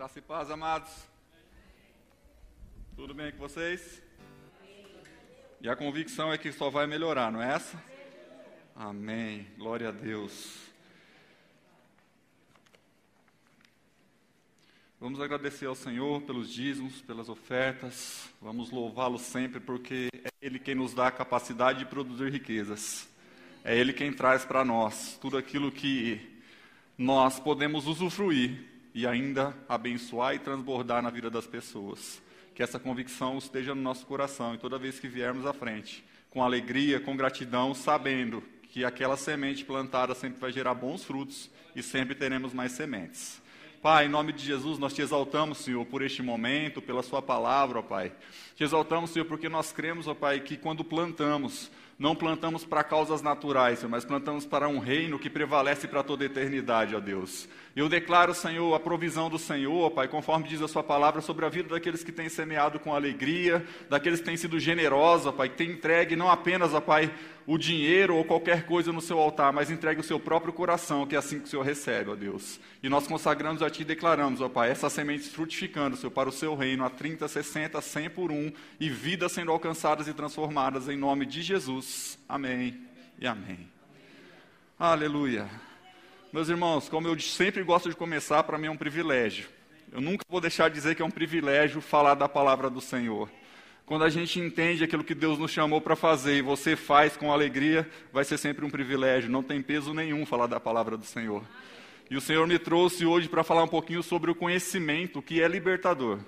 Graça e paz, amados. Tudo bem com vocês? E a convicção é que só vai melhorar, não é essa? Amém. Glória a Deus. Vamos agradecer ao Senhor pelos dízimos, pelas ofertas. Vamos louvá-lo sempre, porque é Ele quem nos dá a capacidade de produzir riquezas. É Ele quem traz para nós tudo aquilo que nós podemos usufruir e ainda abençoar e transbordar na vida das pessoas. Que essa convicção esteja no nosso coração e toda vez que viermos à frente, com alegria, com gratidão, sabendo que aquela semente plantada sempre vai gerar bons frutos e sempre teremos mais sementes. Pai, em nome de Jesus, nós te exaltamos, Senhor, por este momento, pela Sua palavra, ó Pai. Te exaltamos, Senhor, porque nós cremos, ó Pai, que quando plantamos, não plantamos para causas naturais, mas plantamos para um reino que prevalece para toda a eternidade, ó Deus. Eu declaro, Senhor, a provisão do Senhor, Pai, conforme diz a Sua palavra, sobre a vida daqueles que têm semeado com alegria, daqueles que têm sido generosos, Pai, que têm entregue não apenas, ó Pai, o dinheiro ou qualquer coisa no seu altar, mas entregue o seu próprio coração, que é assim que o Senhor recebe, ó Deus. E nós consagramos a Ti e declaramos, ó Pai, essas sementes frutificando, Senhor, para o Seu reino, a 30, 60, 100 por um, e vidas sendo alcançadas e transformadas, em nome de Jesus. Amém e amém. Aleluia. Meus irmãos, como eu sempre gosto de começar, para mim é um privilégio. Eu nunca vou deixar de dizer que é um privilégio falar da palavra do Senhor. Quando a gente entende aquilo que Deus nos chamou para fazer e você faz com alegria, vai ser sempre um privilégio. Não tem peso nenhum falar da palavra do Senhor. E o Senhor me trouxe hoje para falar um pouquinho sobre o conhecimento, que é libertador.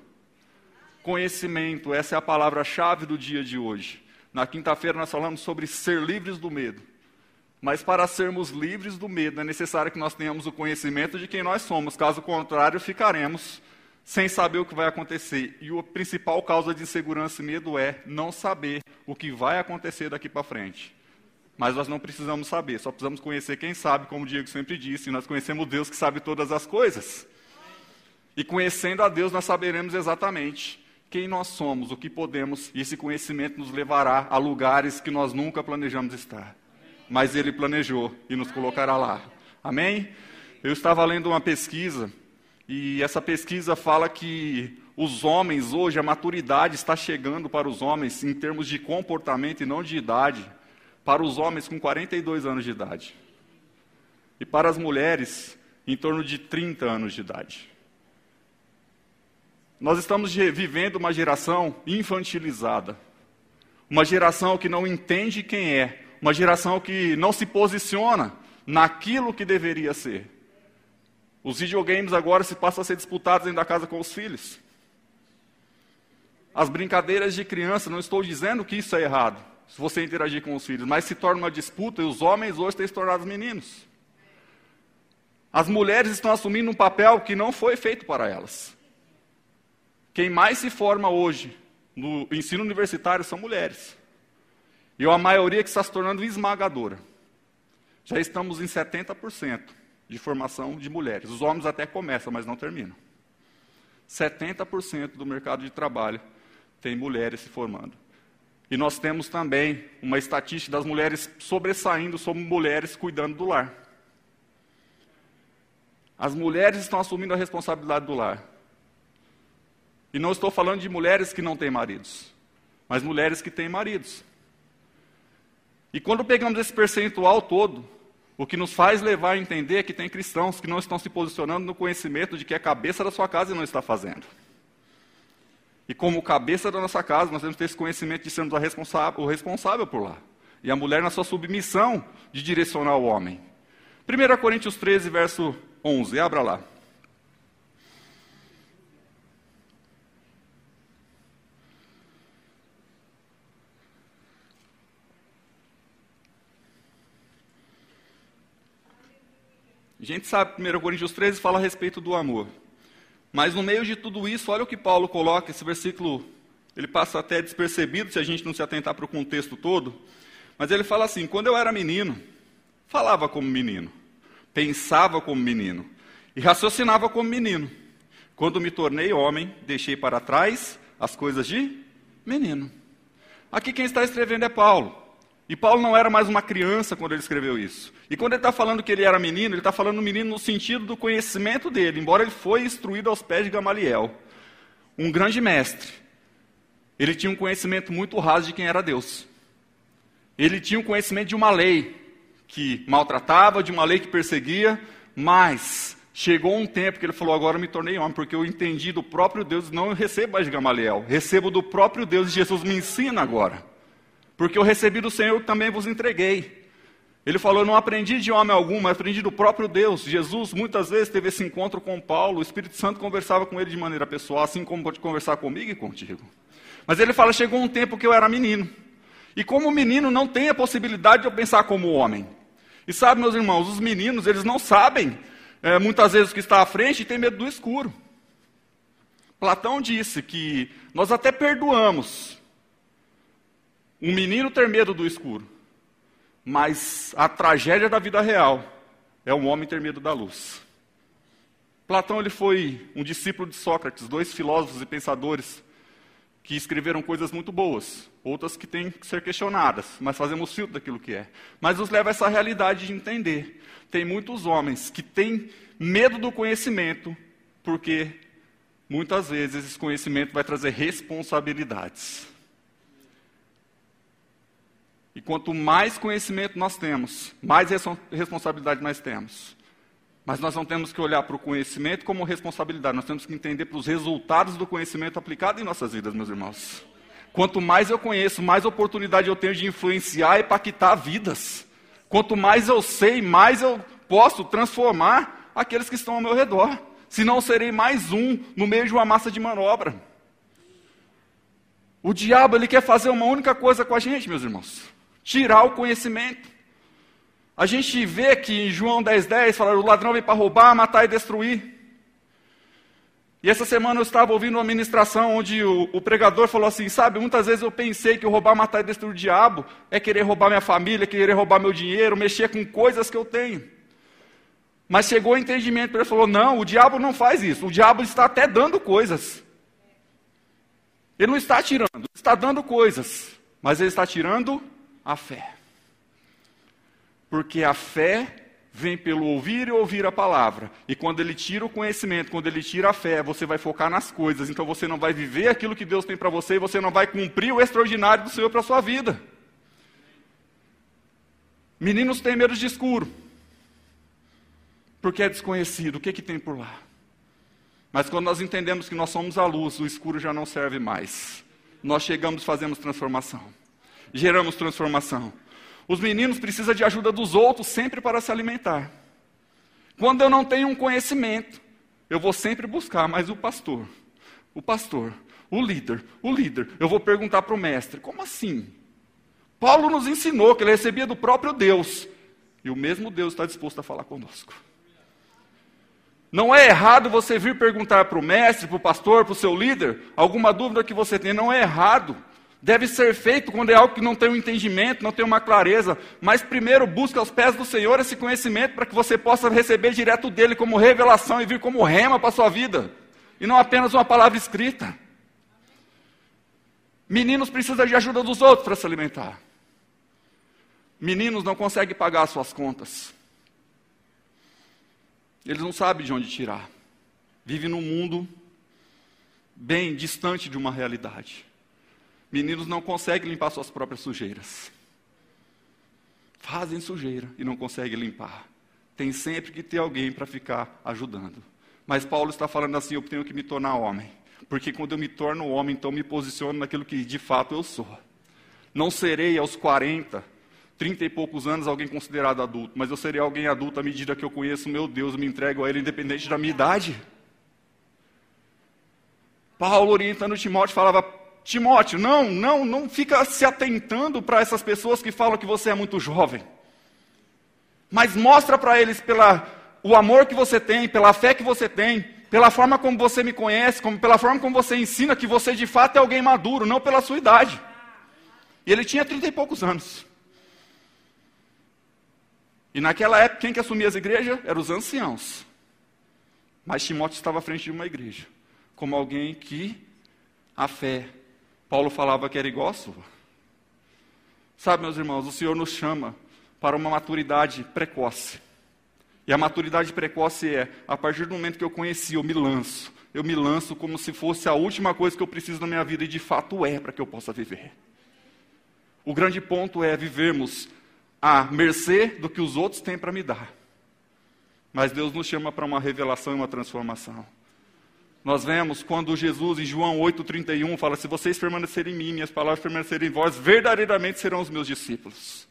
Conhecimento, essa é a palavra-chave do dia de hoje. Na quinta-feira nós falamos sobre ser livres do medo. Mas para sermos livres do medo, é necessário que nós tenhamos o conhecimento de quem nós somos. Caso contrário, ficaremos sem saber o que vai acontecer. E a principal causa de insegurança e medo é não saber o que vai acontecer daqui para frente. Mas nós não precisamos saber, só precisamos conhecer quem sabe, como o Diego sempre disse. Nós conhecemos Deus que sabe todas as coisas. E conhecendo a Deus, nós saberemos exatamente quem nós somos, o que podemos, e esse conhecimento nos levará a lugares que nós nunca planejamos estar mas Ele planejou e nos colocará lá. Amém? Eu estava lendo uma pesquisa e essa pesquisa fala que os homens hoje, a maturidade está chegando para os homens em termos de comportamento e não de idade, para os homens com 42 anos de idade. E para as mulheres, em torno de 30 anos de idade. Nós estamos vivendo uma geração infantilizada, uma geração que não entende quem é, uma geração que não se posiciona naquilo que deveria ser. Os videogames agora se passam a ser disputados dentro da casa com os filhos. As brincadeiras de criança, não estou dizendo que isso é errado, se você interagir com os filhos, mas se torna uma disputa e os homens hoje têm se tornado meninos. As mulheres estão assumindo um papel que não foi feito para elas. Quem mais se forma hoje no ensino universitário são mulheres. E a maioria que está se tornando esmagadora. Já estamos em 70% de formação de mulheres. Os homens até começam, mas não terminam. 70% do mercado de trabalho tem mulheres se formando. E nós temos também uma estatística das mulheres sobressaindo sobre mulheres cuidando do lar. As mulheres estão assumindo a responsabilidade do lar. E não estou falando de mulheres que não têm maridos, mas mulheres que têm maridos. E quando pegamos esse percentual todo, o que nos faz levar a entender é que tem cristãos que não estão se posicionando no conhecimento de que a cabeça da sua casa não está fazendo. E como cabeça da nossa casa, nós temos que ter esse conhecimento de sermos o responsável por lá. E a mulher na sua submissão de direcionar o homem. 1 Coríntios 13, verso 11, abra lá. A gente sabe, 1 Coríntios 13 fala a respeito do amor. Mas no meio de tudo isso, olha o que Paulo coloca, esse versículo, ele passa até despercebido se a gente não se atentar para o contexto todo. Mas ele fala assim: quando eu era menino, falava como menino, pensava como menino e raciocinava como menino. Quando me tornei homem, deixei para trás as coisas de menino. Aqui quem está escrevendo é Paulo. E Paulo não era mais uma criança quando ele escreveu isso. E quando ele está falando que ele era menino, ele está falando menino no sentido do conhecimento dele, embora ele foi instruído aos pés de Gamaliel, um grande mestre. Ele tinha um conhecimento muito raso de quem era Deus. Ele tinha um conhecimento de uma lei que maltratava, de uma lei que perseguia, mas chegou um tempo que ele falou: Agora me tornei homem, porque eu entendi do próprio Deus, não recebo mais de Gamaliel, recebo do próprio Deus e Jesus me ensina agora porque eu recebi do Senhor também vos entreguei. Ele falou: Não aprendi de homem algum, mas aprendi do próprio Deus. Jesus muitas vezes teve esse encontro com Paulo, o Espírito Santo conversava com ele de maneira pessoal, assim como pode conversar comigo e contigo. Mas ele fala: Chegou um tempo que eu era menino. E como menino não tem a possibilidade de eu pensar como homem. E sabe, meus irmãos, os meninos, eles não sabem é, muitas vezes o que está à frente e têm medo do escuro. Platão disse que nós até perdoamos um menino ter medo do escuro, mas a tragédia da vida real é um homem ter medo da luz. Platão ele foi um discípulo de Sócrates, dois filósofos e pensadores que escreveram coisas muito boas, outras que têm que ser questionadas, mas fazemos filtro daquilo que é. Mas nos leva a essa realidade de entender. Tem muitos homens que têm medo do conhecimento, porque muitas vezes esse conhecimento vai trazer responsabilidades. E quanto mais conhecimento nós temos, mais responsabilidade nós temos. Mas nós não temos que olhar para o conhecimento como responsabilidade, nós temos que entender para os resultados do conhecimento aplicado em nossas vidas, meus irmãos. Quanto mais eu conheço, mais oportunidade eu tenho de influenciar e impactar vidas. Quanto mais eu sei, mais eu posso transformar aqueles que estão ao meu redor. Senão eu serei mais um no meio de uma massa de manobra. O diabo ele quer fazer uma única coisa com a gente, meus irmãos tirar o conhecimento. A gente vê que em João 10,10 10, fala: o ladrão vem para roubar, matar e destruir. E essa semana eu estava ouvindo uma ministração onde o, o, pregador falou assim: Sabe, muitas vezes eu pensei que roubar, matar e destruir o diabo é querer roubar minha família, querer roubar meu dinheiro, mexer com coisas que eu tenho. Mas chegou o entendimento, ele falou: Não, o diabo não faz isso, o diabo está até dando coisas. Ele não está tirando, está dando coisas, mas ele está tirando a fé. Porque a fé vem pelo ouvir e ouvir a palavra. E quando ele tira o conhecimento, quando ele tira a fé, você vai focar nas coisas. Então você não vai viver aquilo que Deus tem para você e você não vai cumprir o extraordinário do Senhor para a sua vida. Meninos têm medo de escuro. Porque é desconhecido. O que, que tem por lá? Mas quando nós entendemos que nós somos a luz, o escuro já não serve mais. Nós chegamos, fazemos transformação geramos transformação. Os meninos precisam de ajuda dos outros sempre para se alimentar. Quando eu não tenho um conhecimento, eu vou sempre buscar, mas o pastor, o pastor, o líder, o líder, eu vou perguntar para o mestre: como assim? Paulo nos ensinou que ele recebia do próprio Deus, e o mesmo Deus está disposto a falar conosco. Não é errado você vir perguntar para o mestre, para o pastor, para o seu líder, alguma dúvida que você tem, não é errado deve ser feito quando é algo que não tem um entendimento, não tem uma clareza, mas primeiro busca aos pés do Senhor esse conhecimento para que você possa receber direto dele como revelação e vir como rema para a sua vida, e não apenas uma palavra escrita. Meninos precisam de ajuda dos outros para se alimentar. Meninos não conseguem pagar suas contas. Eles não sabem de onde tirar. Vivem num mundo bem distante de uma realidade. Meninos não conseguem limpar suas próprias sujeiras. Fazem sujeira e não conseguem limpar. Tem sempre que ter alguém para ficar ajudando. Mas Paulo está falando assim: eu tenho que me tornar homem. Porque quando eu me torno homem, então me posiciono naquilo que de fato eu sou. Não serei aos 40, 30 e poucos anos alguém considerado adulto, mas eu serei alguém adulto à medida que eu conheço meu Deus, me entrego a Ele, independente da minha idade. Paulo orientando Timóteo falava: Timóteo, não, não, não fica se atentando para essas pessoas que falam que você é muito jovem. Mas mostra para eles pela o amor que você tem, pela fé que você tem, pela forma como você me conhece, como, pela forma como você ensina que você de fato é alguém maduro, não pela sua idade. E ele tinha trinta e poucos anos. E naquela época, quem que assumia as igrejas? Eram os anciãos. Mas Timóteo estava à frente de uma igreja, como alguém que a fé Paulo falava que era igual a sua. Sabe, meus irmãos, o Senhor nos chama para uma maturidade precoce. E a maturidade precoce é, a partir do momento que eu conheci, eu me lanço. Eu me lanço como se fosse a última coisa que eu preciso na minha vida, e de fato é para que eu possa viver. O grande ponto é vivermos à mercê do que os outros têm para me dar. Mas Deus nos chama para uma revelação e uma transformação. Nós vemos quando Jesus, em João 8,31, fala: Se vocês permanecerem em mim, minhas palavras permanecerem em vós, verdadeiramente serão os meus discípulos.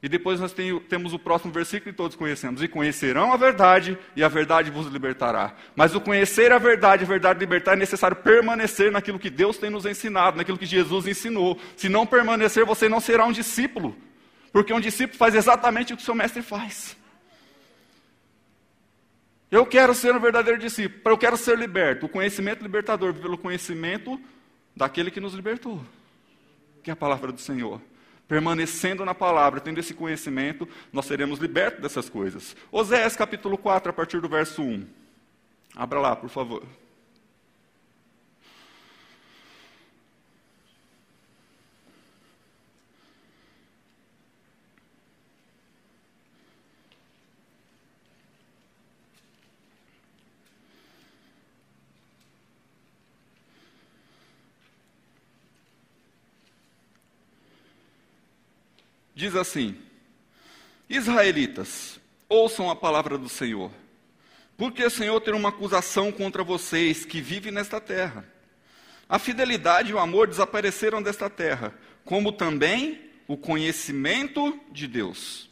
E depois nós tem, temos o próximo versículo que todos conhecemos. E conhecerão a verdade, e a verdade vos libertará. Mas o conhecer a verdade, a verdade libertar, é necessário permanecer naquilo que Deus tem nos ensinado, naquilo que Jesus ensinou. Se não permanecer, você não será um discípulo. Porque um discípulo faz exatamente o que seu mestre faz. Eu quero ser um verdadeiro discípulo, eu quero ser liberto. O conhecimento libertador pelo conhecimento daquele que nos libertou, que é a palavra do Senhor. Permanecendo na palavra, tendo esse conhecimento, nós seremos libertos dessas coisas. Oséias capítulo 4, a partir do verso 1. Abra lá, por favor. Diz assim: Israelitas, ouçam a palavra do Senhor, porque o Senhor tem uma acusação contra vocês que vivem nesta terra. A fidelidade e o amor desapareceram desta terra, como também o conhecimento de Deus.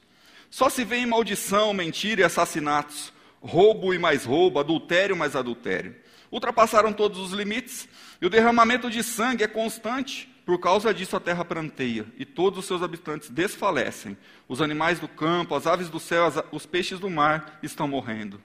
Só se vê em maldição, mentira e assassinatos, roubo e mais roubo, adultério e mais adultério. Ultrapassaram todos os limites, e o derramamento de sangue é constante. Por causa disso a terra pranteia, e todos os seus habitantes desfalecem. Os animais do campo, as aves do céu, as, os peixes do mar estão morrendo.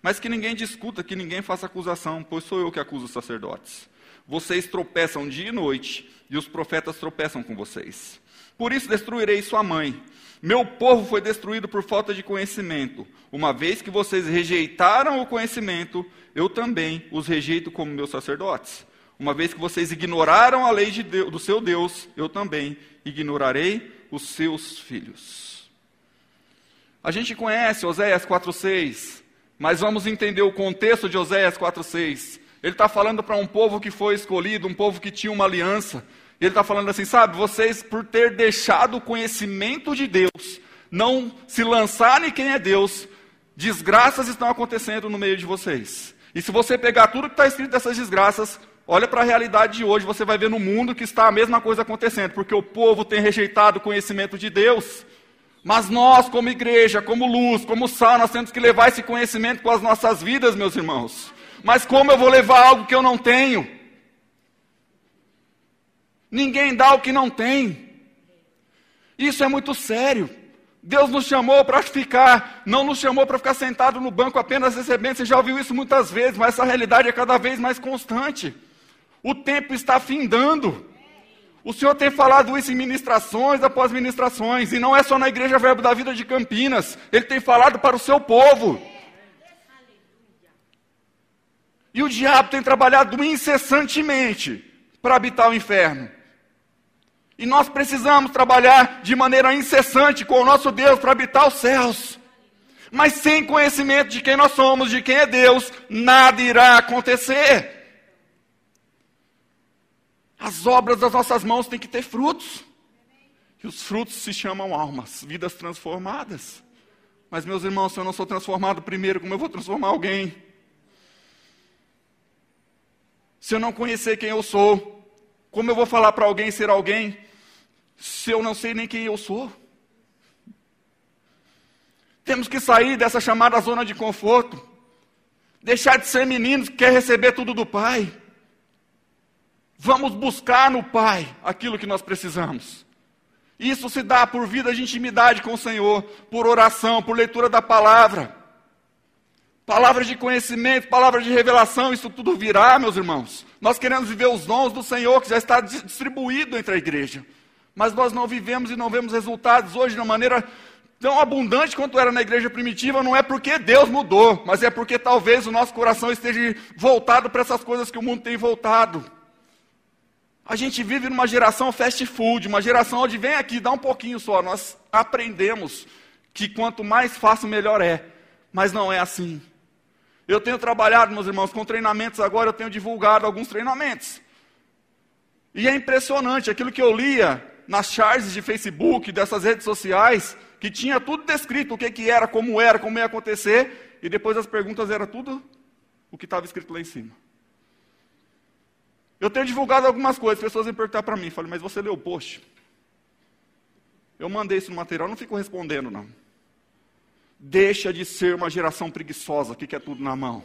Mas que ninguém discuta, que ninguém faça acusação, pois sou eu que acuso os sacerdotes. Vocês tropeçam dia e noite, e os profetas tropeçam com vocês. Por isso destruirei sua mãe. Meu povo foi destruído por falta de conhecimento. Uma vez que vocês rejeitaram o conhecimento, eu também os rejeito como meus sacerdotes. Uma vez que vocês ignoraram a lei de Deus, do seu Deus, eu também ignorarei os seus filhos. A gente conhece Oséias 4,6, mas vamos entender o contexto de Oséias 4,6. Ele está falando para um povo que foi escolhido, um povo que tinha uma aliança. Ele está falando assim, sabe, vocês por ter deixado o conhecimento de Deus, não se lançarem quem é Deus, desgraças estão acontecendo no meio de vocês. E se você pegar tudo que está escrito dessas desgraças, Olha para a realidade de hoje, você vai ver no mundo que está a mesma coisa acontecendo, porque o povo tem rejeitado o conhecimento de Deus. Mas nós, como igreja, como luz, como sal, nós temos que levar esse conhecimento com as nossas vidas, meus irmãos. Mas como eu vou levar algo que eu não tenho? Ninguém dá o que não tem. Isso é muito sério. Deus nos chamou para ficar, não nos chamou para ficar sentado no banco apenas recebendo. Você já ouviu isso muitas vezes, mas essa realidade é cada vez mais constante. O tempo está findando. O Senhor tem falado isso em ministrações após ministrações, e não é só na Igreja Verbo da Vida de Campinas, Ele tem falado para o seu povo. E o diabo tem trabalhado incessantemente para habitar o inferno. E nós precisamos trabalhar de maneira incessante com o nosso Deus para habitar os céus. Mas sem conhecimento de quem nós somos, de quem é Deus, nada irá acontecer. As obras das nossas mãos têm que ter frutos. E os frutos se chamam almas, vidas transformadas. Mas, meus irmãos, se eu não sou transformado primeiro, como eu vou transformar alguém? Se eu não conhecer quem eu sou, como eu vou falar para alguém ser alguém, se eu não sei nem quem eu sou? Temos que sair dessa chamada zona de conforto. Deixar de ser meninos que quer receber tudo do Pai. Vamos buscar no Pai aquilo que nós precisamos. Isso se dá por vida de intimidade com o Senhor, por oração, por leitura da palavra. Palavra de conhecimento, palavra de revelação, isso tudo virá, meus irmãos. Nós queremos viver os dons do Senhor que já está distribuído entre a igreja. Mas nós não vivemos e não vemos resultados hoje de uma maneira tão abundante quanto era na igreja primitiva, não é porque Deus mudou, mas é porque talvez o nosso coração esteja voltado para essas coisas que o mundo tem voltado. A gente vive numa geração fast food, uma geração onde vem aqui, dá um pouquinho só. Nós aprendemos que quanto mais fácil, melhor é. Mas não é assim. Eu tenho trabalhado, meus irmãos, com treinamentos agora, eu tenho divulgado alguns treinamentos. E é impressionante aquilo que eu lia nas charges de Facebook, dessas redes sociais, que tinha tudo descrito, o que, que era, como era, como ia acontecer, e depois as perguntas era tudo o que estava escrito lá em cima. Eu tenho divulgado algumas coisas, pessoas vêm perguntar para mim, falei, mas você leu o post? Eu mandei isso no material, não fico respondendo não. Deixa de ser uma geração preguiçosa que quer tudo na mão.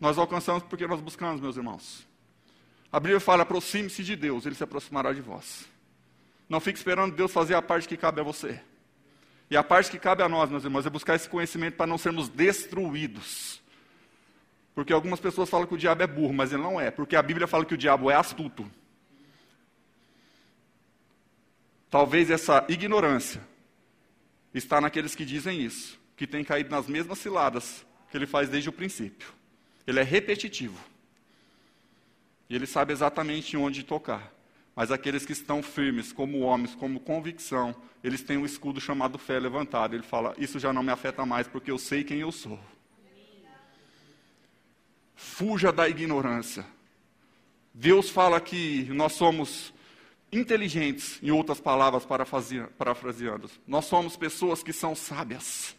Nós alcançamos porque nós buscamos, meus irmãos. A Bíblia fala: aproxime-se de Deus, ele se aproximará de vós. Não fique esperando Deus fazer a parte que cabe a você. E a parte que cabe a nós, meus irmãos, é buscar esse conhecimento para não sermos destruídos. Porque algumas pessoas falam que o diabo é burro, mas ele não é, porque a Bíblia fala que o diabo é astuto. Talvez essa ignorância está naqueles que dizem isso, que têm caído nas mesmas ciladas que ele faz desde o princípio. Ele é repetitivo. E ele sabe exatamente onde tocar. Mas aqueles que estão firmes, como homens, como convicção, eles têm um escudo chamado fé levantado. Ele fala: Isso já não me afeta mais, porque eu sei quem eu sou. Fuja da ignorância. Deus fala que nós somos inteligentes, em outras palavras, parafraseando. Nós somos pessoas que são sábias.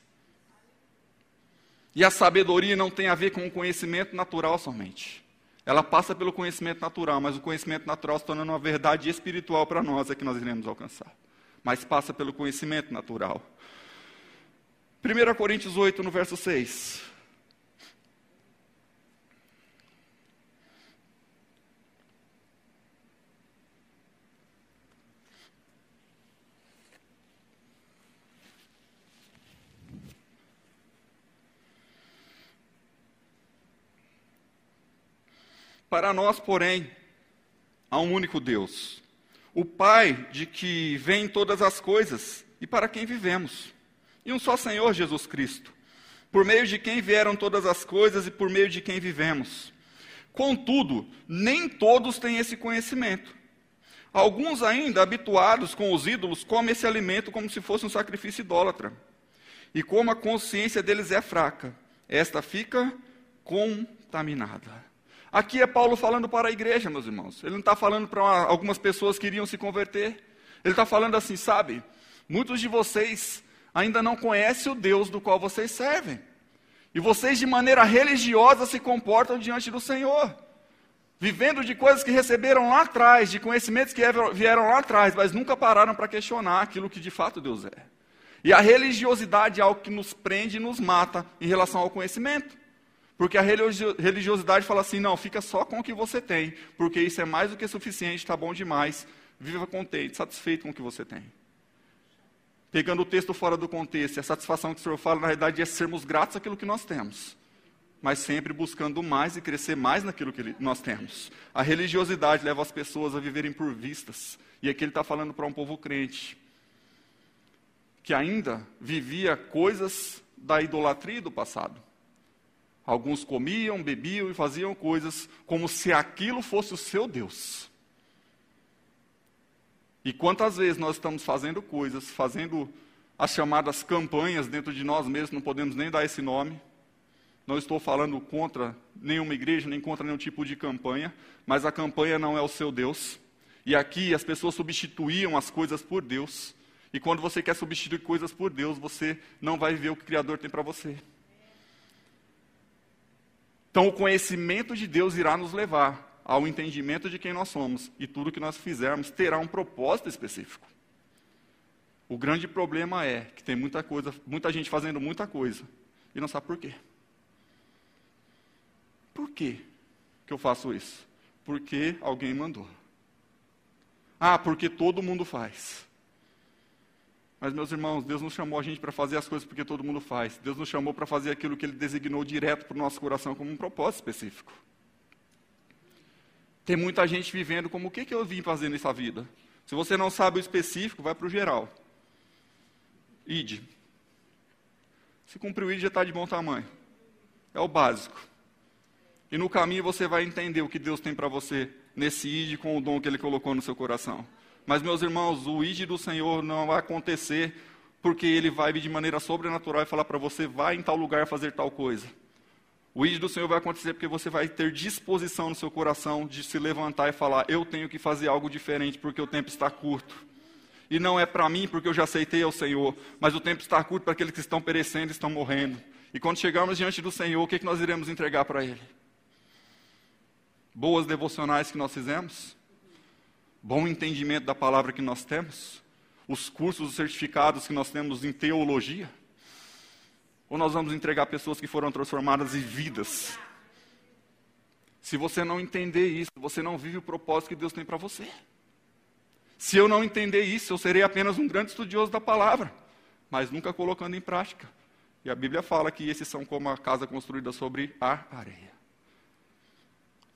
E a sabedoria não tem a ver com o conhecimento natural somente. Ela passa pelo conhecimento natural, mas o conhecimento natural se torna uma verdade espiritual para nós, é que nós iremos alcançar. Mas passa pelo conhecimento natural. 1 Coríntios 8, no verso 6. Para nós, porém, há um único Deus, o Pai de que vêm todas as coisas e para quem vivemos, e um só Senhor Jesus Cristo, por meio de quem vieram todas as coisas e por meio de quem vivemos. Contudo, nem todos têm esse conhecimento. Alguns ainda, habituados com os ídolos, comem esse alimento como se fosse um sacrifício idólatra. E como a consciência deles é fraca, esta fica contaminada. Aqui é Paulo falando para a igreja, meus irmãos. Ele não está falando para uma, algumas pessoas que iriam se converter. Ele está falando assim, sabe? Muitos de vocês ainda não conhecem o Deus do qual vocês servem. E vocês, de maneira religiosa, se comportam diante do Senhor. Vivendo de coisas que receberam lá atrás, de conhecimentos que vieram lá atrás, mas nunca pararam para questionar aquilo que de fato Deus é. E a religiosidade é algo que nos prende e nos mata em relação ao conhecimento. Porque a religiosidade fala assim: não, fica só com o que você tem, porque isso é mais do que suficiente, está bom demais, viva contente, satisfeito com o que você tem. Pegando o texto fora do contexto, a satisfação que o Senhor fala, na realidade, é sermos gratos àquilo que nós temos, mas sempre buscando mais e crescer mais naquilo que nós temos. A religiosidade leva as pessoas a viverem por vistas, e aqui ele está falando para um povo crente, que ainda vivia coisas da idolatria do passado. Alguns comiam, bebiam e faziam coisas como se aquilo fosse o seu Deus. E quantas vezes nós estamos fazendo coisas, fazendo as chamadas campanhas dentro de nós mesmos, não podemos nem dar esse nome. Não estou falando contra nenhuma igreja, nem contra nenhum tipo de campanha, mas a campanha não é o seu Deus. E aqui as pessoas substituíam as coisas por Deus. E quando você quer substituir coisas por Deus, você não vai ver o que o Criador tem para você. Então, o conhecimento de Deus irá nos levar ao entendimento de quem nós somos, e tudo que nós fizermos terá um propósito específico. O grande problema é que tem muita coisa, muita gente fazendo muita coisa e não sabe por quê. Por quê que eu faço isso? Porque alguém mandou. Ah, porque todo mundo faz. Mas, meus irmãos, Deus não chamou a gente para fazer as coisas porque todo mundo faz. Deus nos chamou para fazer aquilo que Ele designou direto para o nosso coração como um propósito específico. Tem muita gente vivendo como o que, que eu vim fazer nessa vida. Se você não sabe o específico, vai para o geral. Ide. Se cumprir o id, já está de bom tamanho. É o básico. E no caminho você vai entender o que Deus tem para você nesse id com o dom que Ele colocou no seu coração. Mas, meus irmãos, o id do Senhor não vai acontecer porque Ele vai vir de maneira sobrenatural e falar para você, vai em tal lugar fazer tal coisa. O id do Senhor vai acontecer porque você vai ter disposição no seu coração de se levantar e falar, eu tenho que fazer algo diferente porque o tempo está curto. E não é para mim porque eu já aceitei ao Senhor, mas o tempo está curto para aqueles que estão perecendo e estão morrendo. E quando chegarmos diante do Senhor, o que, que nós iremos entregar para Ele? Boas devocionais que nós fizemos? Bom entendimento da palavra que nós temos? Os cursos, os certificados que nós temos em teologia? Ou nós vamos entregar pessoas que foram transformadas em vidas? Se você não entender isso, você não vive o propósito que Deus tem para você. Se eu não entender isso, eu serei apenas um grande estudioso da palavra, mas nunca colocando em prática. E a Bíblia fala que esses são como a casa construída sobre a areia.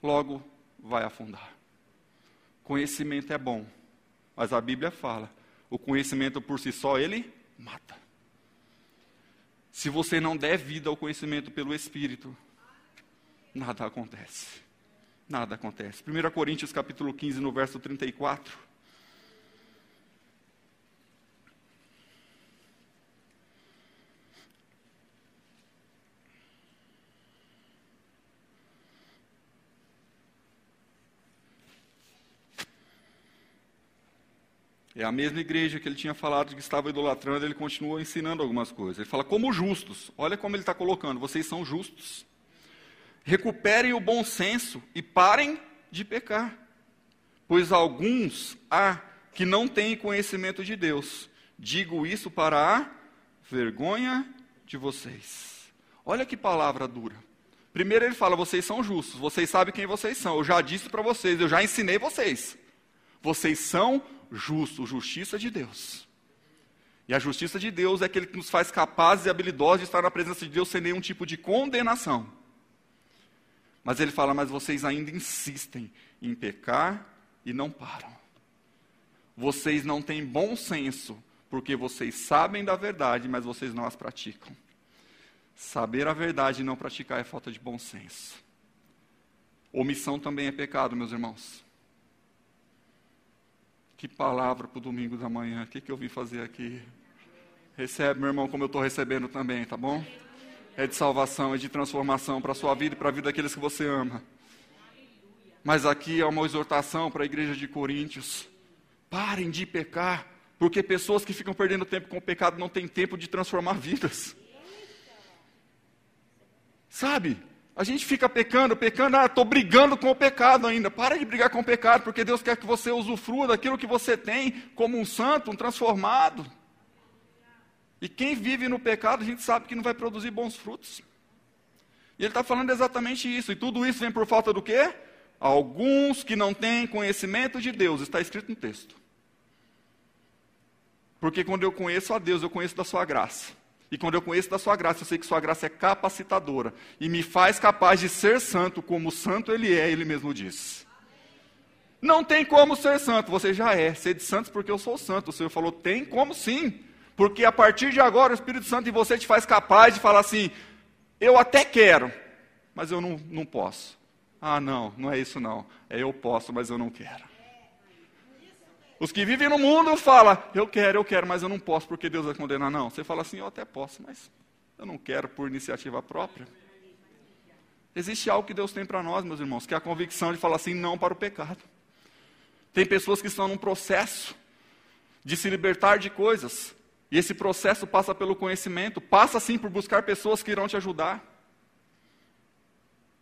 Logo, vai afundar. Conhecimento é bom, mas a Bíblia fala: o conhecimento por si só, ele mata. Se você não der vida ao conhecimento pelo Espírito, nada acontece. Nada acontece. 1 Coríntios capítulo 15, no verso 34. É a mesma igreja que ele tinha falado que estava idolatrando, ele continua ensinando algumas coisas. Ele fala, como justos, olha como ele está colocando, vocês são justos. Recuperem o bom senso e parem de pecar. Pois alguns há que não têm conhecimento de Deus. Digo isso para a vergonha de vocês. Olha que palavra dura. Primeiro ele fala, vocês são justos, vocês sabem quem vocês são. Eu já disse para vocês, eu já ensinei vocês. Vocês são justo, justiça de Deus. E a justiça de Deus é aquele que nos faz capazes e habilidosos de estar na presença de Deus sem nenhum tipo de condenação. Mas ele fala, mas vocês ainda insistem em pecar e não param. Vocês não têm bom senso, porque vocês sabem da verdade, mas vocês não as praticam. Saber a verdade e não praticar é falta de bom senso. Omissão também é pecado, meus irmãos. Que palavra para o domingo da manhã. O que, que eu vim fazer aqui? Recebe, meu irmão, como eu estou recebendo também, tá bom? É de salvação, é de transformação para a sua vida e para a vida daqueles que você ama. Mas aqui é uma exortação para a igreja de Coríntios. Parem de pecar, porque pessoas que ficam perdendo tempo com o pecado não têm tempo de transformar vidas. Sabe? A gente fica pecando, pecando, ah, estou brigando com o pecado ainda. Para de brigar com o pecado, porque Deus quer que você usufrua daquilo que você tem como um santo, um transformado. E quem vive no pecado, a gente sabe que não vai produzir bons frutos. E ele está falando exatamente isso. E tudo isso vem por falta do quê? Alguns que não têm conhecimento de Deus. Está escrito no texto. Porque quando eu conheço a Deus, eu conheço da sua graça. E quando eu conheço da sua graça, eu sei que sua graça é capacitadora e me faz capaz de ser santo como santo ele é, ele mesmo diz. Não tem como ser santo, você já é. Ser de santos porque eu sou santo. O Senhor falou, tem como sim. Porque a partir de agora o Espírito Santo em você te faz capaz de falar assim: eu até quero, mas eu não, não posso. Ah, não, não é isso não. É eu posso, mas eu não quero. Os que vivem no mundo falam, eu quero, eu quero, mas eu não posso porque Deus vai condenar. Não, você fala assim, eu até posso, mas eu não quero por iniciativa própria. Existe algo que Deus tem para nós, meus irmãos, que é a convicção de falar assim, não para o pecado. Tem pessoas que estão num processo de se libertar de coisas, e esse processo passa pelo conhecimento, passa sim por buscar pessoas que irão te ajudar.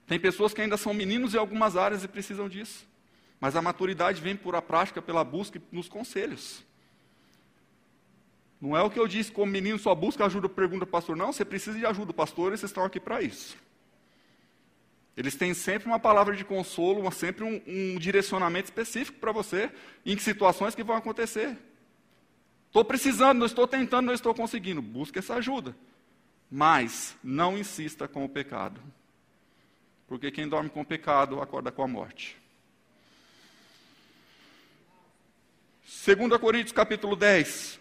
Tem pessoas que ainda são meninos em algumas áreas e precisam disso. Mas a maturidade vem por a prática, pela busca nos conselhos. Não é o que eu disse, como menino só busca ajuda, pergunta pastor. Não, você precisa de ajuda, pastor, eles estão aqui para isso. Eles têm sempre uma palavra de consolo, sempre um, um direcionamento específico para você, em que situações que vão acontecer. Estou precisando, não estou tentando, não estou conseguindo. Busque essa ajuda. Mas não insista com o pecado. Porque quem dorme com o pecado acorda com a morte. 2 Coríntios capítulo 10.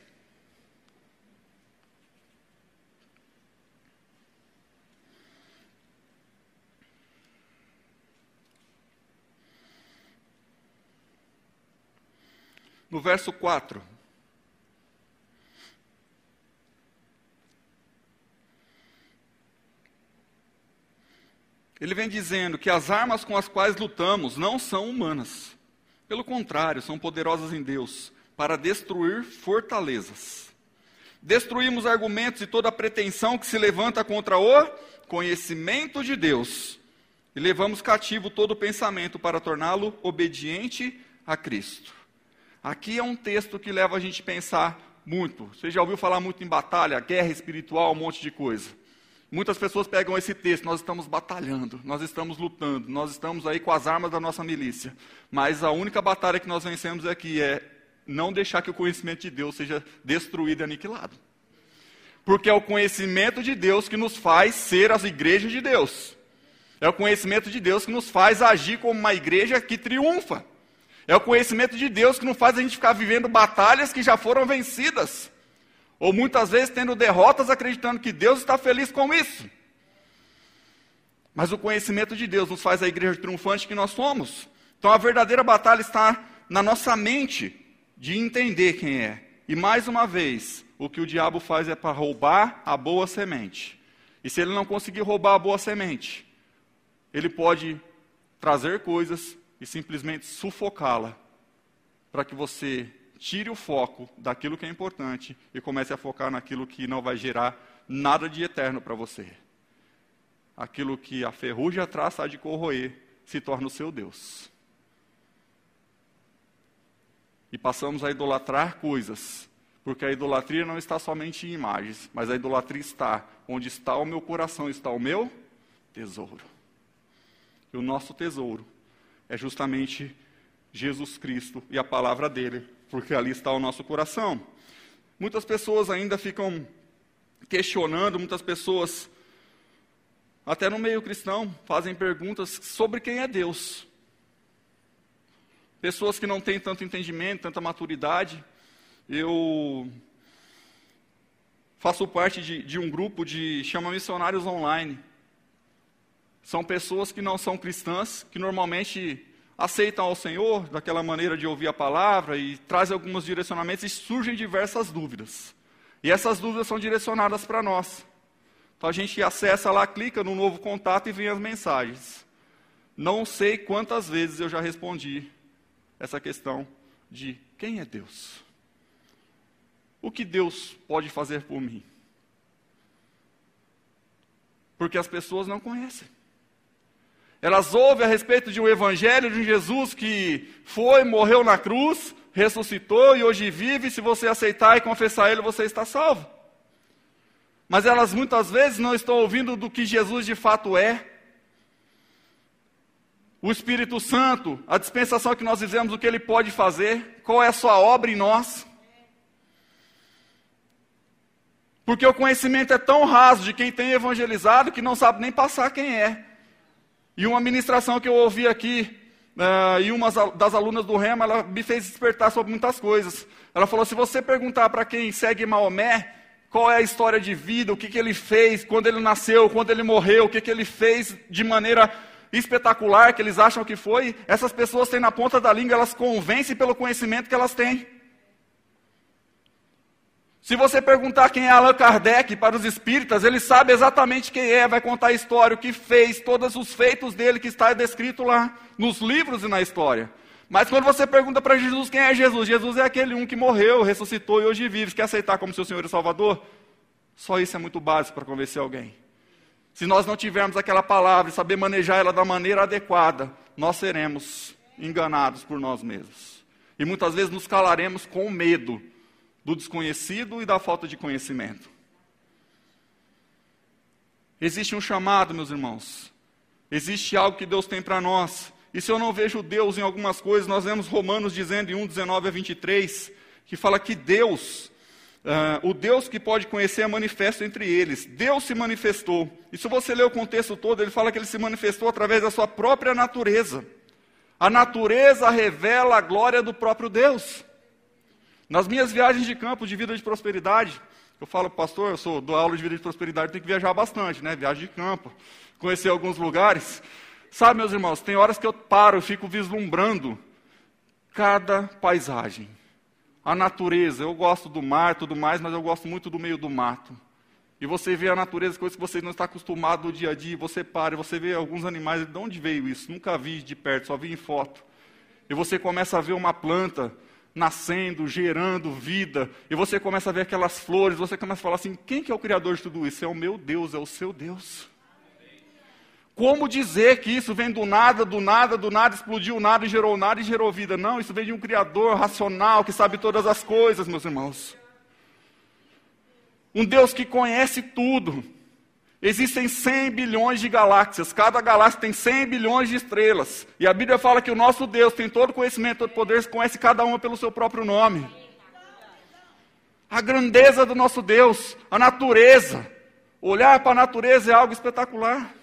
No verso 4. Ele vem dizendo que as armas com as quais lutamos não são humanas. Pelo contrário, são poderosas em Deus para destruir fortalezas. Destruímos argumentos e toda pretensão que se levanta contra o conhecimento de Deus. E levamos cativo todo pensamento para torná-lo obediente a Cristo. Aqui é um texto que leva a gente a pensar muito. Você já ouviu falar muito em batalha, guerra espiritual, um monte de coisa. Muitas pessoas pegam esse texto, nós estamos batalhando, nós estamos lutando, nós estamos aí com as armas da nossa milícia. Mas a única batalha que nós vencemos aqui é não deixar que o conhecimento de Deus seja destruído e aniquilado. Porque é o conhecimento de Deus que nos faz ser as igrejas de Deus. É o conhecimento de Deus que nos faz agir como uma igreja que triunfa. É o conhecimento de Deus que não faz a gente ficar vivendo batalhas que já foram vencidas. Ou muitas vezes tendo derrotas acreditando que Deus está feliz com isso. Mas o conhecimento de Deus nos faz a igreja triunfante que nós somos. Então a verdadeira batalha está na nossa mente de entender quem é. E mais uma vez, o que o diabo faz é para roubar a boa semente. E se ele não conseguir roubar a boa semente, ele pode trazer coisas e simplesmente sufocá-la para que você tire o foco daquilo que é importante e comece a focar naquilo que não vai gerar nada de eterno para você. Aquilo que a ferrugem atrás está de corroer se torna o seu Deus. E passamos a idolatrar coisas, porque a idolatria não está somente em imagens, mas a idolatria está onde está o meu coração, está o meu tesouro. E o nosso tesouro é justamente Jesus Cristo e a palavra dele, porque ali está o nosso coração. Muitas pessoas ainda ficam questionando, muitas pessoas, até no meio cristão, fazem perguntas sobre quem é Deus. Pessoas que não têm tanto entendimento, tanta maturidade. Eu faço parte de, de um grupo de chama missionários online. São pessoas que não são cristãs, que normalmente aceitam ao Senhor daquela maneira de ouvir a palavra e trazem alguns direcionamentos e surgem diversas dúvidas. E essas dúvidas são direcionadas para nós. Então a gente acessa lá, clica no novo contato e vem as mensagens. Não sei quantas vezes eu já respondi essa questão de quem é Deus? O que Deus pode fazer por mim? Porque as pessoas não conhecem. Elas ouvem a respeito de um evangelho de Jesus que foi, morreu na cruz, ressuscitou e hoje vive. Se você aceitar e confessar Ele, você está salvo. Mas elas muitas vezes não estão ouvindo do que Jesus de fato é. O Espírito Santo, a dispensação que nós vivemos, o que Ele pode fazer, qual é a sua obra em nós. Porque o conhecimento é tão raso de quem tem evangelizado que não sabe nem passar quem é. E uma ministração que eu ouvi aqui, uh, e uma das alunas do Rema, ela me fez despertar sobre muitas coisas. Ela falou: se você perguntar para quem segue Maomé, qual é a história de vida, o que, que ele fez, quando ele nasceu, quando ele morreu, o que, que ele fez de maneira espetacular que eles acham que foi, essas pessoas têm na ponta da língua, elas convencem pelo conhecimento que elas têm. Se você perguntar quem é Allan Kardec para os espíritas, ele sabe exatamente quem é, vai contar a história, o que fez, todos os feitos dele que está descrito lá nos livros e na história. Mas quando você pergunta para Jesus quem é Jesus, Jesus é aquele um que morreu, ressuscitou e hoje vive. Quer aceitar como seu Senhor e Salvador? Só isso é muito básico para convencer alguém. Se nós não tivermos aquela palavra e saber manejar ela da maneira adequada, nós seremos enganados por nós mesmos. E muitas vezes nos calaremos com medo do desconhecido e da falta de conhecimento. Existe um chamado, meus irmãos. Existe algo que Deus tem para nós. E se eu não vejo Deus em algumas coisas, nós vemos Romanos dizendo em 1, 19 a 23, que fala que Deus, uh, o Deus que pode conhecer é manifesto entre eles. Deus se manifestou. E se você ler o contexto todo, ele fala que ele se manifestou através da sua própria natureza. A natureza revela a glória do próprio Deus. Nas minhas viagens de campo de vida de prosperidade, eu falo, pastor, eu sou do aula de vida de prosperidade, tenho que viajar bastante, né? Viagem de campo, conhecer alguns lugares. Sabe, meus irmãos, tem horas que eu paro, eu fico vislumbrando cada paisagem. a natureza. Eu gosto do mar, tudo mais, mas eu gosto muito do meio do mato. E você vê a natureza, coisas que você não está acostumado no dia a dia, você para, você vê alguns animais, de onde veio isso? Nunca vi de perto, só vi em foto. E você começa a ver uma planta nascendo, gerando vida, e você começa a ver aquelas flores, você começa a falar assim: quem que é o criador de tudo isso? É o meu Deus, é o seu Deus. Como dizer que isso vem do nada, do nada, do nada, explodiu nada e gerou nada e gerou vida? Não, isso vem de um Criador racional que sabe todas as coisas, meus irmãos. Um Deus que conhece tudo. Existem 100 bilhões de galáxias, cada galáxia tem 100 bilhões de estrelas. E a Bíblia fala que o nosso Deus tem todo conhecimento, todo poder, conhece cada uma pelo seu próprio nome. A grandeza do nosso Deus, a natureza. Olhar para a natureza é algo espetacular.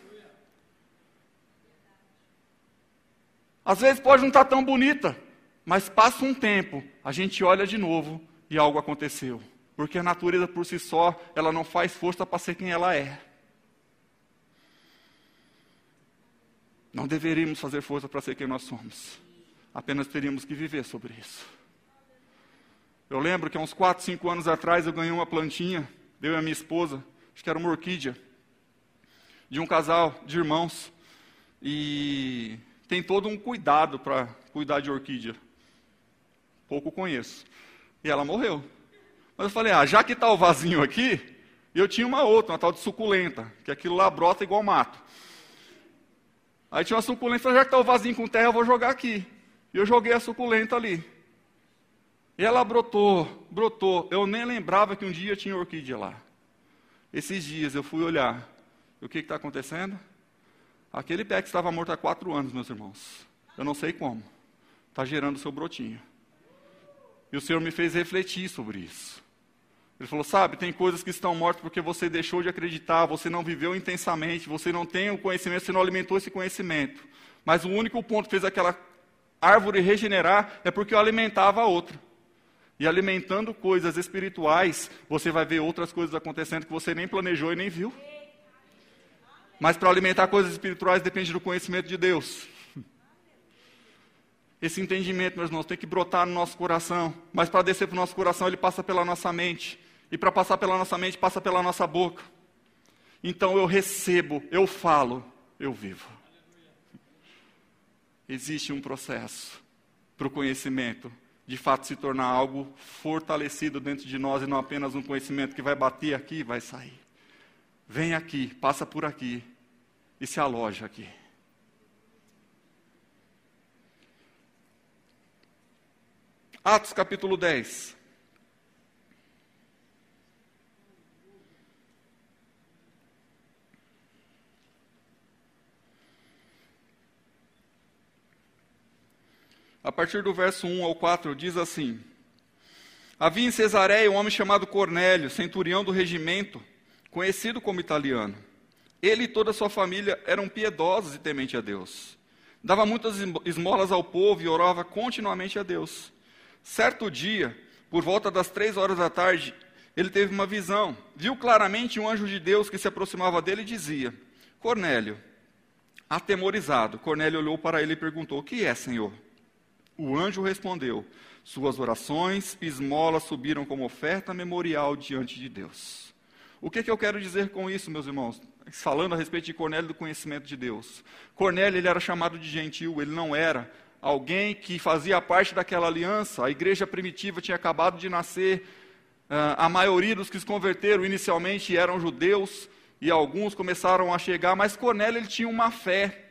Às vezes pode não estar tão bonita, mas passa um tempo, a gente olha de novo e algo aconteceu. Porque a natureza por si só, ela não faz força para ser quem ela é. Não deveríamos fazer força para ser quem nós somos. Apenas teríamos que viver sobre isso. Eu lembro que há uns 4, 5 anos atrás eu ganhei uma plantinha, eu e a minha esposa, acho que era uma orquídea, de um casal de irmãos. E tem todo um cuidado para cuidar de orquídea. Pouco conheço. E ela morreu. Mas eu falei, ah, já que está o vasinho aqui, eu tinha uma outra, uma tal de suculenta, que aquilo lá brota igual mato. Aí tinha uma suculenta, falei, já que está o vasinho com terra, eu vou jogar aqui. E eu joguei a suculenta ali. E ela brotou, brotou. Eu nem lembrava que um dia tinha orquídea lá. Esses dias eu fui olhar. E o que está acontecendo? Aquele pé que estava morto há quatro anos, meus irmãos. Eu não sei como. Está gerando seu brotinho. E o Senhor me fez refletir sobre isso. Ele falou: Sabe, tem coisas que estão mortas porque você deixou de acreditar, você não viveu intensamente, você não tem o conhecimento, você não alimentou esse conhecimento. Mas o único ponto que fez aquela árvore regenerar é porque eu alimentava a outra. E alimentando coisas espirituais, você vai ver outras coisas acontecendo que você nem planejou e nem viu. Mas para alimentar coisas espirituais depende do conhecimento de Deus. Esse entendimento, meus irmãos, tem que brotar no nosso coração. Mas para descer para o nosso coração, ele passa pela nossa mente. E para passar pela nossa mente, passa pela nossa boca. Então eu recebo, eu falo, eu vivo. Existe um processo para o conhecimento de fato se tornar algo fortalecido dentro de nós e não apenas um conhecimento que vai bater aqui e vai sair. Vem aqui, passa por aqui e se aloja aqui. Atos capítulo 10. A partir do verso 1 ao 4, diz assim: Havia em Cesareia um homem chamado Cornélio, centurião do regimento, conhecido como italiano. Ele e toda a sua família eram piedosos e tementes a Deus. Dava muitas esmolas ao povo e orava continuamente a Deus. Certo dia, por volta das três horas da tarde, ele teve uma visão. Viu claramente um anjo de Deus que se aproximava dele e dizia: Cornélio. Atemorizado, Cornélio olhou para ele e perguntou: O que é, Senhor? O anjo respondeu: Suas orações e esmolas subiram como oferta memorial diante de Deus. O que, que eu quero dizer com isso, meus irmãos? Falando a respeito de Cornélio do conhecimento de Deus. Cornélio ele era chamado de gentil, ele não era alguém que fazia parte daquela aliança. A igreja primitiva tinha acabado de nascer. Uh, a maioria dos que se converteram inicialmente eram judeus e alguns começaram a chegar, mas Cornélio ele tinha uma fé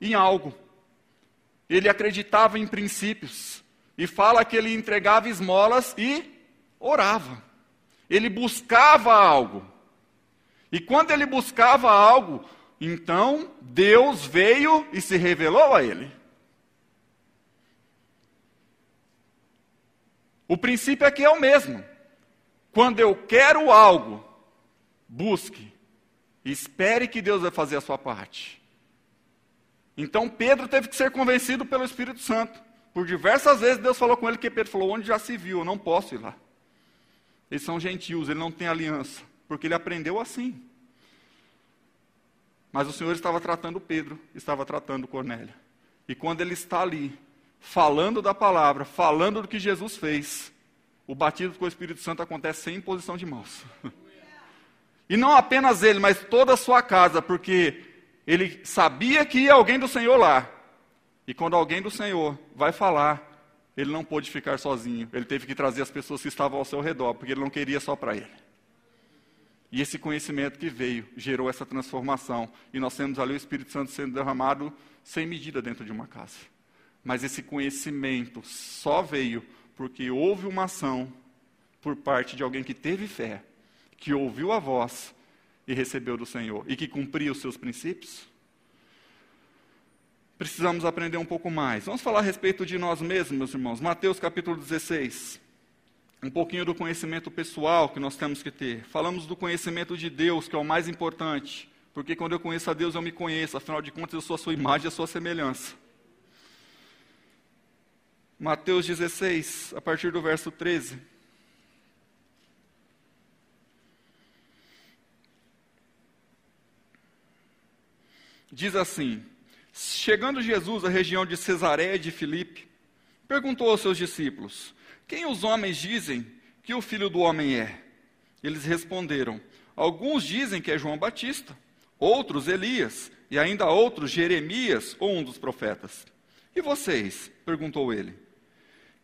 em algo. Ele acreditava em princípios. E fala que ele entregava esmolas e orava. Ele buscava algo. E quando ele buscava algo, então Deus veio e se revelou a ele. O princípio aqui é o mesmo. Quando eu quero algo, busque. Espere que Deus vai fazer a sua parte. Então Pedro teve que ser convencido pelo Espírito Santo. Por diversas vezes Deus falou com ele que Pedro falou: onde já se viu, eu não posso ir lá. Eles são gentios, ele não tem aliança, porque ele aprendeu assim. Mas o Senhor estava tratando Pedro, estava tratando Cornélio. E quando ele está ali, falando da palavra, falando do que Jesus fez, o batismo com o Espírito Santo acontece sem imposição de mãos. E não apenas ele, mas toda a sua casa, porque ele sabia que ia alguém do Senhor lá. E quando alguém do Senhor vai falar, ele não pôde ficar sozinho. Ele teve que trazer as pessoas que estavam ao seu redor, porque ele não queria só para ele. E esse conhecimento que veio gerou essa transformação. E nós temos ali o Espírito Santo sendo derramado sem medida dentro de uma casa. Mas esse conhecimento só veio porque houve uma ação por parte de alguém que teve fé, que ouviu a voz e recebeu do Senhor e que cumpria os seus princípios? Precisamos aprender um pouco mais. Vamos falar a respeito de nós mesmos, meus irmãos. Mateus capítulo 16. Um pouquinho do conhecimento pessoal que nós temos que ter. Falamos do conhecimento de Deus, que é o mais importante. Porque quando eu conheço a Deus, eu me conheço. Afinal de contas, eu sou a sua imagem e a sua semelhança. Mateus 16, a partir do verso 13. Diz assim: Chegando Jesus à região de Cesareia de Filipe, perguntou aos seus discípulos: Quem os homens dizem que o filho do homem é? Eles responderam: Alguns dizem que é João Batista, outros Elias, e ainda outros Jeremias ou um dos profetas. E vocês? perguntou ele.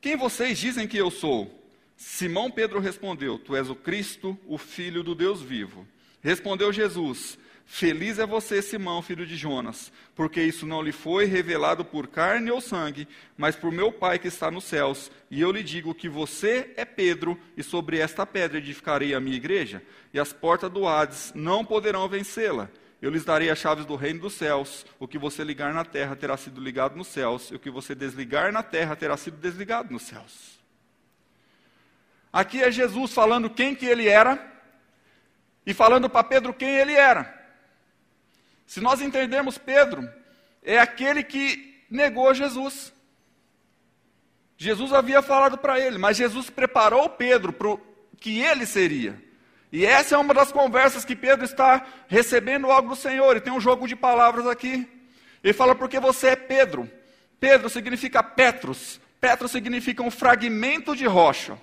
Quem vocês dizem que eu sou? Simão Pedro respondeu: Tu és o Cristo, o Filho do Deus vivo. Respondeu Jesus: Feliz é você, Simão, filho de Jonas, porque isso não lhe foi revelado por carne ou sangue, mas por meu Pai que está nos céus. E eu lhe digo que você é Pedro, e sobre esta pedra edificarei a minha igreja, e as portas do Hades não poderão vencê-la. Eu lhes darei as chaves do reino dos céus. O que você ligar na terra terá sido ligado nos céus, e o que você desligar na terra terá sido desligado nos céus. Aqui é Jesus falando quem que ele era e falando para Pedro quem ele era. Se nós entendermos Pedro, é aquele que negou Jesus. Jesus havia falado para ele, mas Jesus preparou Pedro para o que ele seria. E essa é uma das conversas que Pedro está recebendo algo do Senhor. E tem um jogo de palavras aqui. Ele fala, porque você é Pedro. Pedro significa Petros. Petros significa um fragmento de rocha.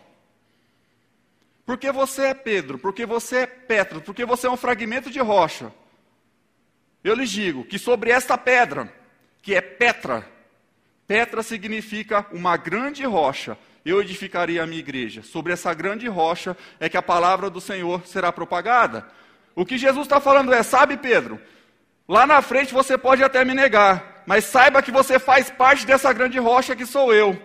Porque você é Pedro, porque você é Petro, porque você é um fragmento de rocha. Eu lhes digo que sobre esta pedra, que é Petra, Petra significa uma grande rocha, eu edificaria a minha igreja. Sobre essa grande rocha é que a palavra do Senhor será propagada. O que Jesus está falando é: sabe, Pedro, lá na frente você pode até me negar, mas saiba que você faz parte dessa grande rocha que sou eu.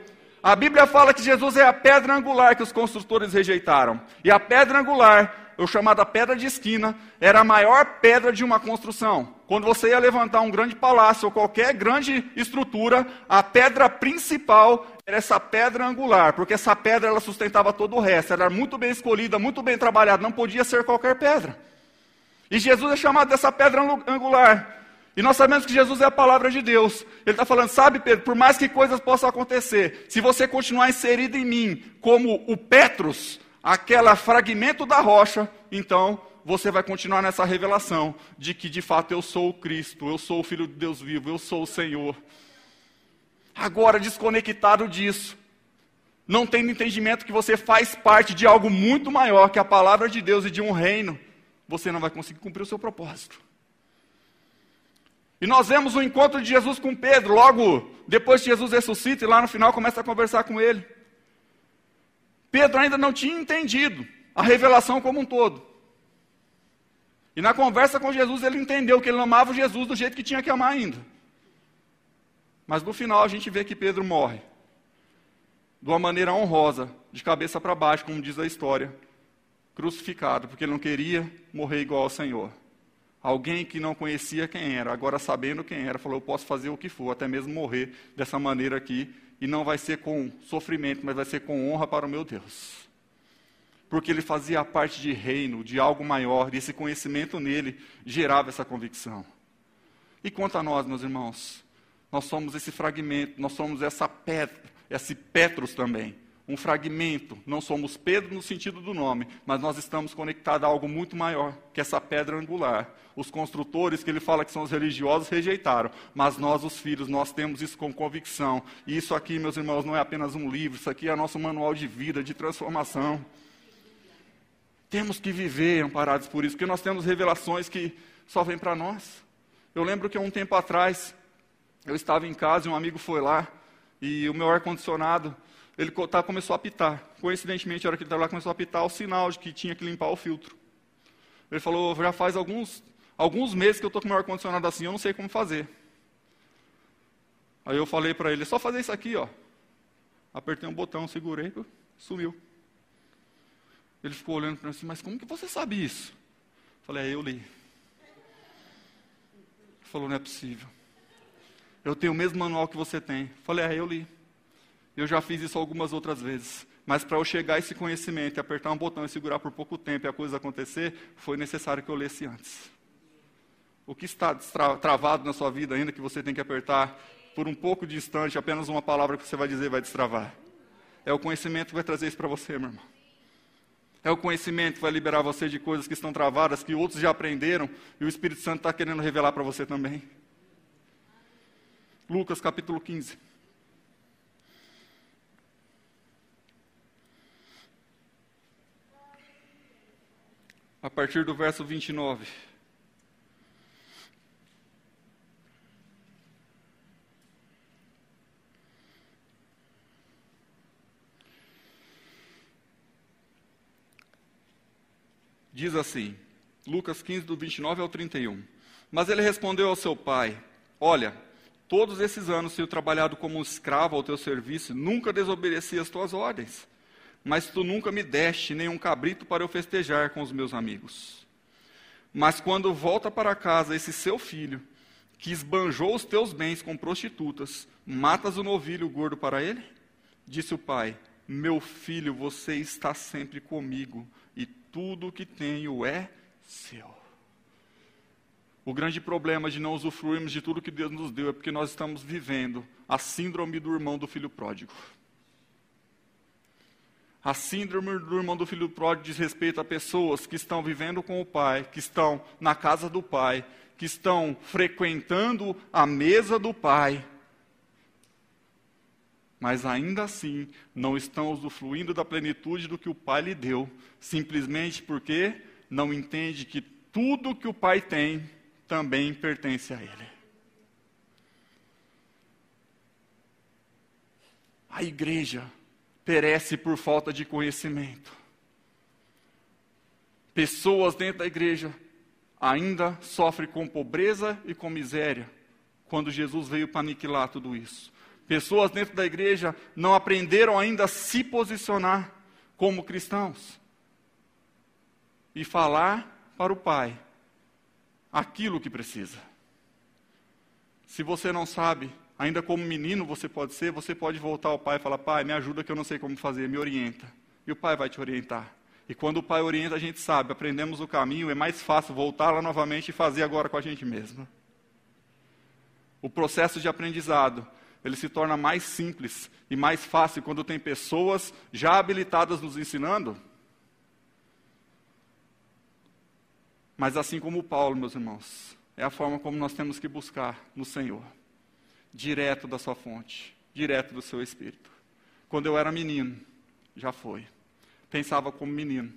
A Bíblia fala que Jesus é a pedra angular que os construtores rejeitaram. E a pedra angular, ou chamada pedra de esquina, era a maior pedra de uma construção. Quando você ia levantar um grande palácio ou qualquer grande estrutura, a pedra principal era essa pedra angular, porque essa pedra ela sustentava todo o resto, ela era muito bem escolhida, muito bem trabalhada, não podia ser qualquer pedra. E Jesus é chamado dessa pedra angular. E nós sabemos que Jesus é a palavra de Deus. Ele está falando, sabe, Pedro, por mais que coisas possam acontecer, se você continuar inserido em mim como o Petros, aquele fragmento da rocha, então você vai continuar nessa revelação de que de fato eu sou o Cristo, eu sou o Filho de Deus vivo, eu sou o Senhor. Agora, desconectado disso, não tendo entendimento que você faz parte de algo muito maior que a palavra de Deus e de um reino, você não vai conseguir cumprir o seu propósito. E nós vemos o encontro de Jesus com Pedro, logo depois que Jesus ressuscita e lá no final começa a conversar com ele. Pedro ainda não tinha entendido a revelação como um todo. E na conversa com Jesus ele entendeu que ele amava Jesus do jeito que tinha que amar ainda. Mas no final a gente vê que Pedro morre. De uma maneira honrosa, de cabeça para baixo, como diz a história. Crucificado, porque ele não queria morrer igual ao Senhor. Alguém que não conhecia quem era, agora sabendo quem era, falou: Eu posso fazer o que for, até mesmo morrer dessa maneira aqui, e não vai ser com sofrimento, mas vai ser com honra para o meu Deus. Porque ele fazia parte de reino, de algo maior, e esse conhecimento nele gerava essa convicção. E quanto a nós, meus irmãos, nós somos esse fragmento, nós somos essa pedra, esse Petros também. Um fragmento. Não somos Pedro no sentido do nome, mas nós estamos conectados a algo muito maior, que essa pedra angular. Os construtores, que ele fala que são os religiosos, rejeitaram, mas nós, os filhos, nós temos isso com convicção. E isso aqui, meus irmãos, não é apenas um livro, isso aqui é nosso manual de vida, de transformação. Temos que viver amparados por isso, porque nós temos revelações que só vêm para nós. Eu lembro que há um tempo atrás, eu estava em casa e um amigo foi lá, e o meu ar-condicionado ele tá, começou a apitar. Coincidentemente, a hora que ele estava lá, começou a apitar o sinal de que tinha que limpar o filtro. Ele falou, já faz alguns, alguns meses que eu estou com o meu ar-condicionado assim, eu não sei como fazer. Aí eu falei para ele, é só fazer isso aqui, ó. Apertei um botão, segurei, sumiu. Ele ficou olhando para mim assim, mas como que você sabe isso? Eu falei, é, eu li. Ele falou, não é possível. Eu tenho o mesmo manual que você tem. Falei, é, eu li. Eu já fiz isso algumas outras vezes. Mas para eu chegar a esse conhecimento apertar um botão e segurar por pouco tempo e a coisa acontecer, foi necessário que eu lesse antes. O que está travado na sua vida ainda que você tem que apertar por um pouco de instante, apenas uma palavra que você vai dizer vai destravar. É o conhecimento que vai trazer isso para você, meu irmão. É o conhecimento que vai liberar você de coisas que estão travadas, que outros já aprenderam, e o Espírito Santo está querendo revelar para você também. Lucas capítulo 15. A partir do verso 29. Diz assim, Lucas 15, do 29 ao 31. Mas ele respondeu ao seu pai: Olha, todos esses anos tenho trabalhado como escravo ao teu serviço, nunca desobedeci as tuas ordens mas tu nunca me deste nenhum cabrito para eu festejar com os meus amigos. Mas quando volta para casa esse seu filho, que esbanjou os teus bens com prostitutas, matas o novilho gordo para ele? Disse o pai: Meu filho, você está sempre comigo, e tudo o que tenho é seu. O grande problema de não usufruirmos de tudo que Deus nos deu é porque nós estamos vivendo a síndrome do irmão do filho pródigo. A síndrome do irmão do filho pródigo diz respeito a pessoas que estão vivendo com o pai, que estão na casa do pai, que estão frequentando a mesa do pai, mas ainda assim não estão usufruindo da plenitude do que o pai lhe deu, simplesmente porque não entende que tudo que o pai tem também pertence a ele. A igreja perece por falta de conhecimento. Pessoas dentro da igreja ainda sofrem com pobreza e com miséria, quando Jesus veio para aniquilar tudo isso. Pessoas dentro da igreja não aprenderam ainda a se posicionar como cristãos e falar para o Pai aquilo que precisa. Se você não sabe Ainda como menino você pode ser, você pode voltar ao pai e falar: Pai, me ajuda que eu não sei como fazer, me orienta. E o pai vai te orientar. E quando o pai orienta, a gente sabe, aprendemos o caminho, é mais fácil voltar lá novamente e fazer agora com a gente mesmo. O processo de aprendizado, ele se torna mais simples e mais fácil quando tem pessoas já habilitadas nos ensinando. Mas assim como Paulo, meus irmãos, é a forma como nós temos que buscar no Senhor direto da sua fonte, direto do seu espírito. Quando eu era menino, já foi. Pensava como menino,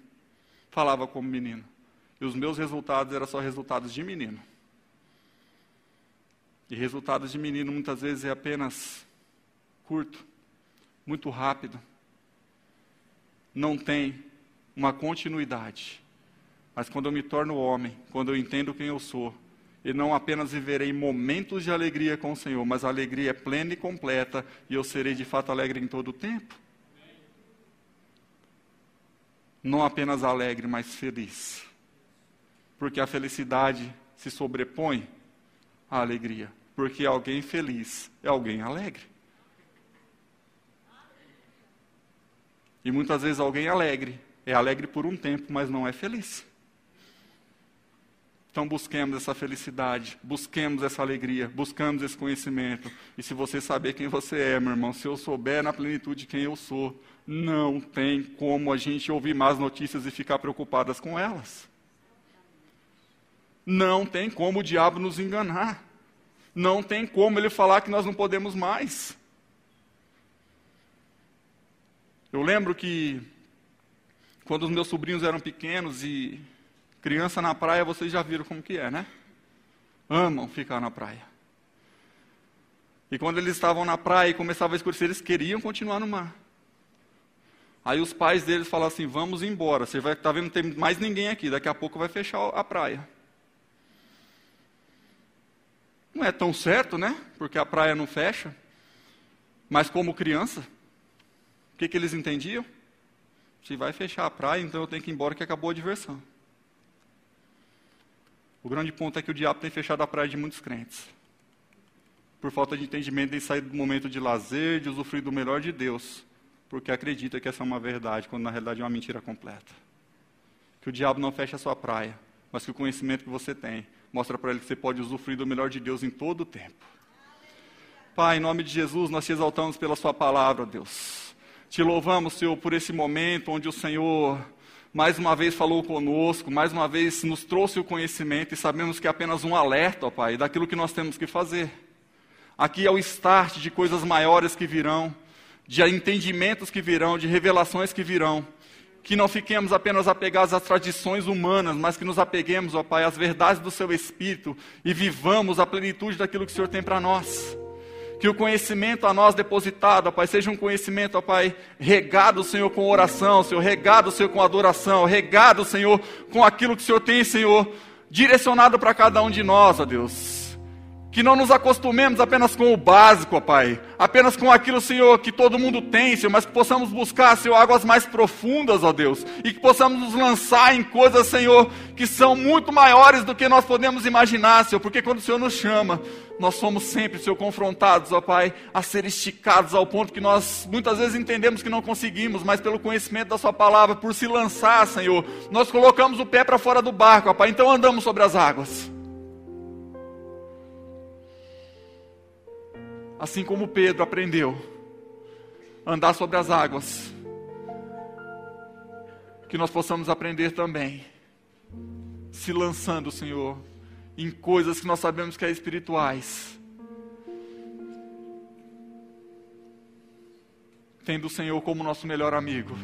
falava como menino. E os meus resultados eram só resultados de menino. E resultados de menino muitas vezes é apenas curto, muito rápido. Não tem uma continuidade. Mas quando eu me torno homem, quando eu entendo quem eu sou, e não apenas viverei momentos de alegria com o Senhor, mas a alegria é plena e completa, e eu serei de fato alegre em todo o tempo. Não apenas alegre, mas feliz. Porque a felicidade se sobrepõe à alegria. Porque alguém feliz é alguém alegre. E muitas vezes alguém alegre é alegre por um tempo, mas não é feliz. Então busquemos essa felicidade, busquemos essa alegria, buscamos esse conhecimento. E se você saber quem você é, meu irmão, se eu souber na plenitude quem eu sou, não tem como a gente ouvir más notícias e ficar preocupadas com elas. Não tem como o diabo nos enganar. Não tem como ele falar que nós não podemos mais. Eu lembro que quando os meus sobrinhos eram pequenos e criança na praia, vocês já viram como que é, né? Amam ficar na praia. E quando eles estavam na praia e começava a escurecer, eles queriam continuar no mar. Aí os pais deles falaram assim: "Vamos embora. Você vai estar tá vendo não tem mais ninguém aqui. Daqui a pouco vai fechar a praia." Não é tão certo, né? Porque a praia não fecha. Mas como criança, que, que eles entendiam? Se vai fechar a praia, então eu tenho que ir embora que acabou a diversão. O grande ponto é que o diabo tem fechado a praia de muitos crentes. Por falta de entendimento, de sair do momento de lazer, de usufruir do melhor de Deus, porque acredita que essa é uma verdade, quando na realidade é uma mentira completa. Que o diabo não fecha a sua praia, mas que o conhecimento que você tem mostra para ele que você pode usufruir do melhor de Deus em todo o tempo. Pai, em nome de Jesus, nós te exaltamos pela Sua palavra, Deus. Te louvamos, Senhor, por esse momento onde o Senhor mais uma vez falou conosco, mais uma vez nos trouxe o conhecimento e sabemos que é apenas um alerta, ó Pai, daquilo que nós temos que fazer. Aqui é o start de coisas maiores que virão, de entendimentos que virão, de revelações que virão. Que não fiquemos apenas apegados às tradições humanas, mas que nos apeguemos, ó Pai, às verdades do Seu Espírito e vivamos a plenitude daquilo que o Senhor tem para nós. Que o conhecimento a nós depositado, ó Pai, seja um conhecimento, ó Pai, regado, Senhor, com oração, Senhor, regado, Senhor, com adoração, regado, Senhor, com aquilo que o Senhor tem, Senhor, direcionado para cada um de nós, ó Deus. Que não nos acostumemos apenas com o básico, ó Pai. Apenas com aquilo, Senhor, que todo mundo tem, Senhor, mas que possamos buscar, Senhor, águas mais profundas, ó Deus. E que possamos nos lançar em coisas, Senhor, que são muito maiores do que nós podemos imaginar, Senhor. Porque quando o Senhor nos chama, nós somos sempre, Senhor, confrontados, ó Pai, a ser esticados ao ponto que nós muitas vezes entendemos que não conseguimos, mas pelo conhecimento da Sua palavra, por se lançar, Senhor, nós colocamos o pé para fora do barco, ó Pai. Então andamos sobre as águas. Assim como Pedro aprendeu a andar sobre as águas, que nós possamos aprender também, se lançando, Senhor, em coisas que nós sabemos que é espirituais. Tendo o Senhor como nosso melhor amigo.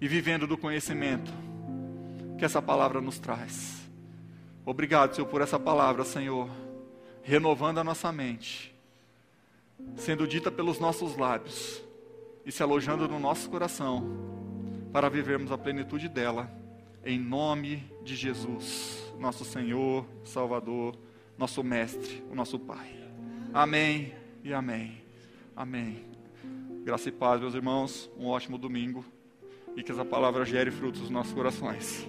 E vivendo do conhecimento que essa palavra nos traz. Obrigado, Senhor, por essa palavra, Senhor renovando a nossa mente, sendo dita pelos nossos lábios e se alojando no nosso coração, para vivermos a plenitude dela, em nome de Jesus, nosso Senhor, Salvador, nosso Mestre, o nosso Pai. Amém e amém. Amém. Graça e paz, meus irmãos, um ótimo domingo e que essa palavra gere frutos nos nossos corações.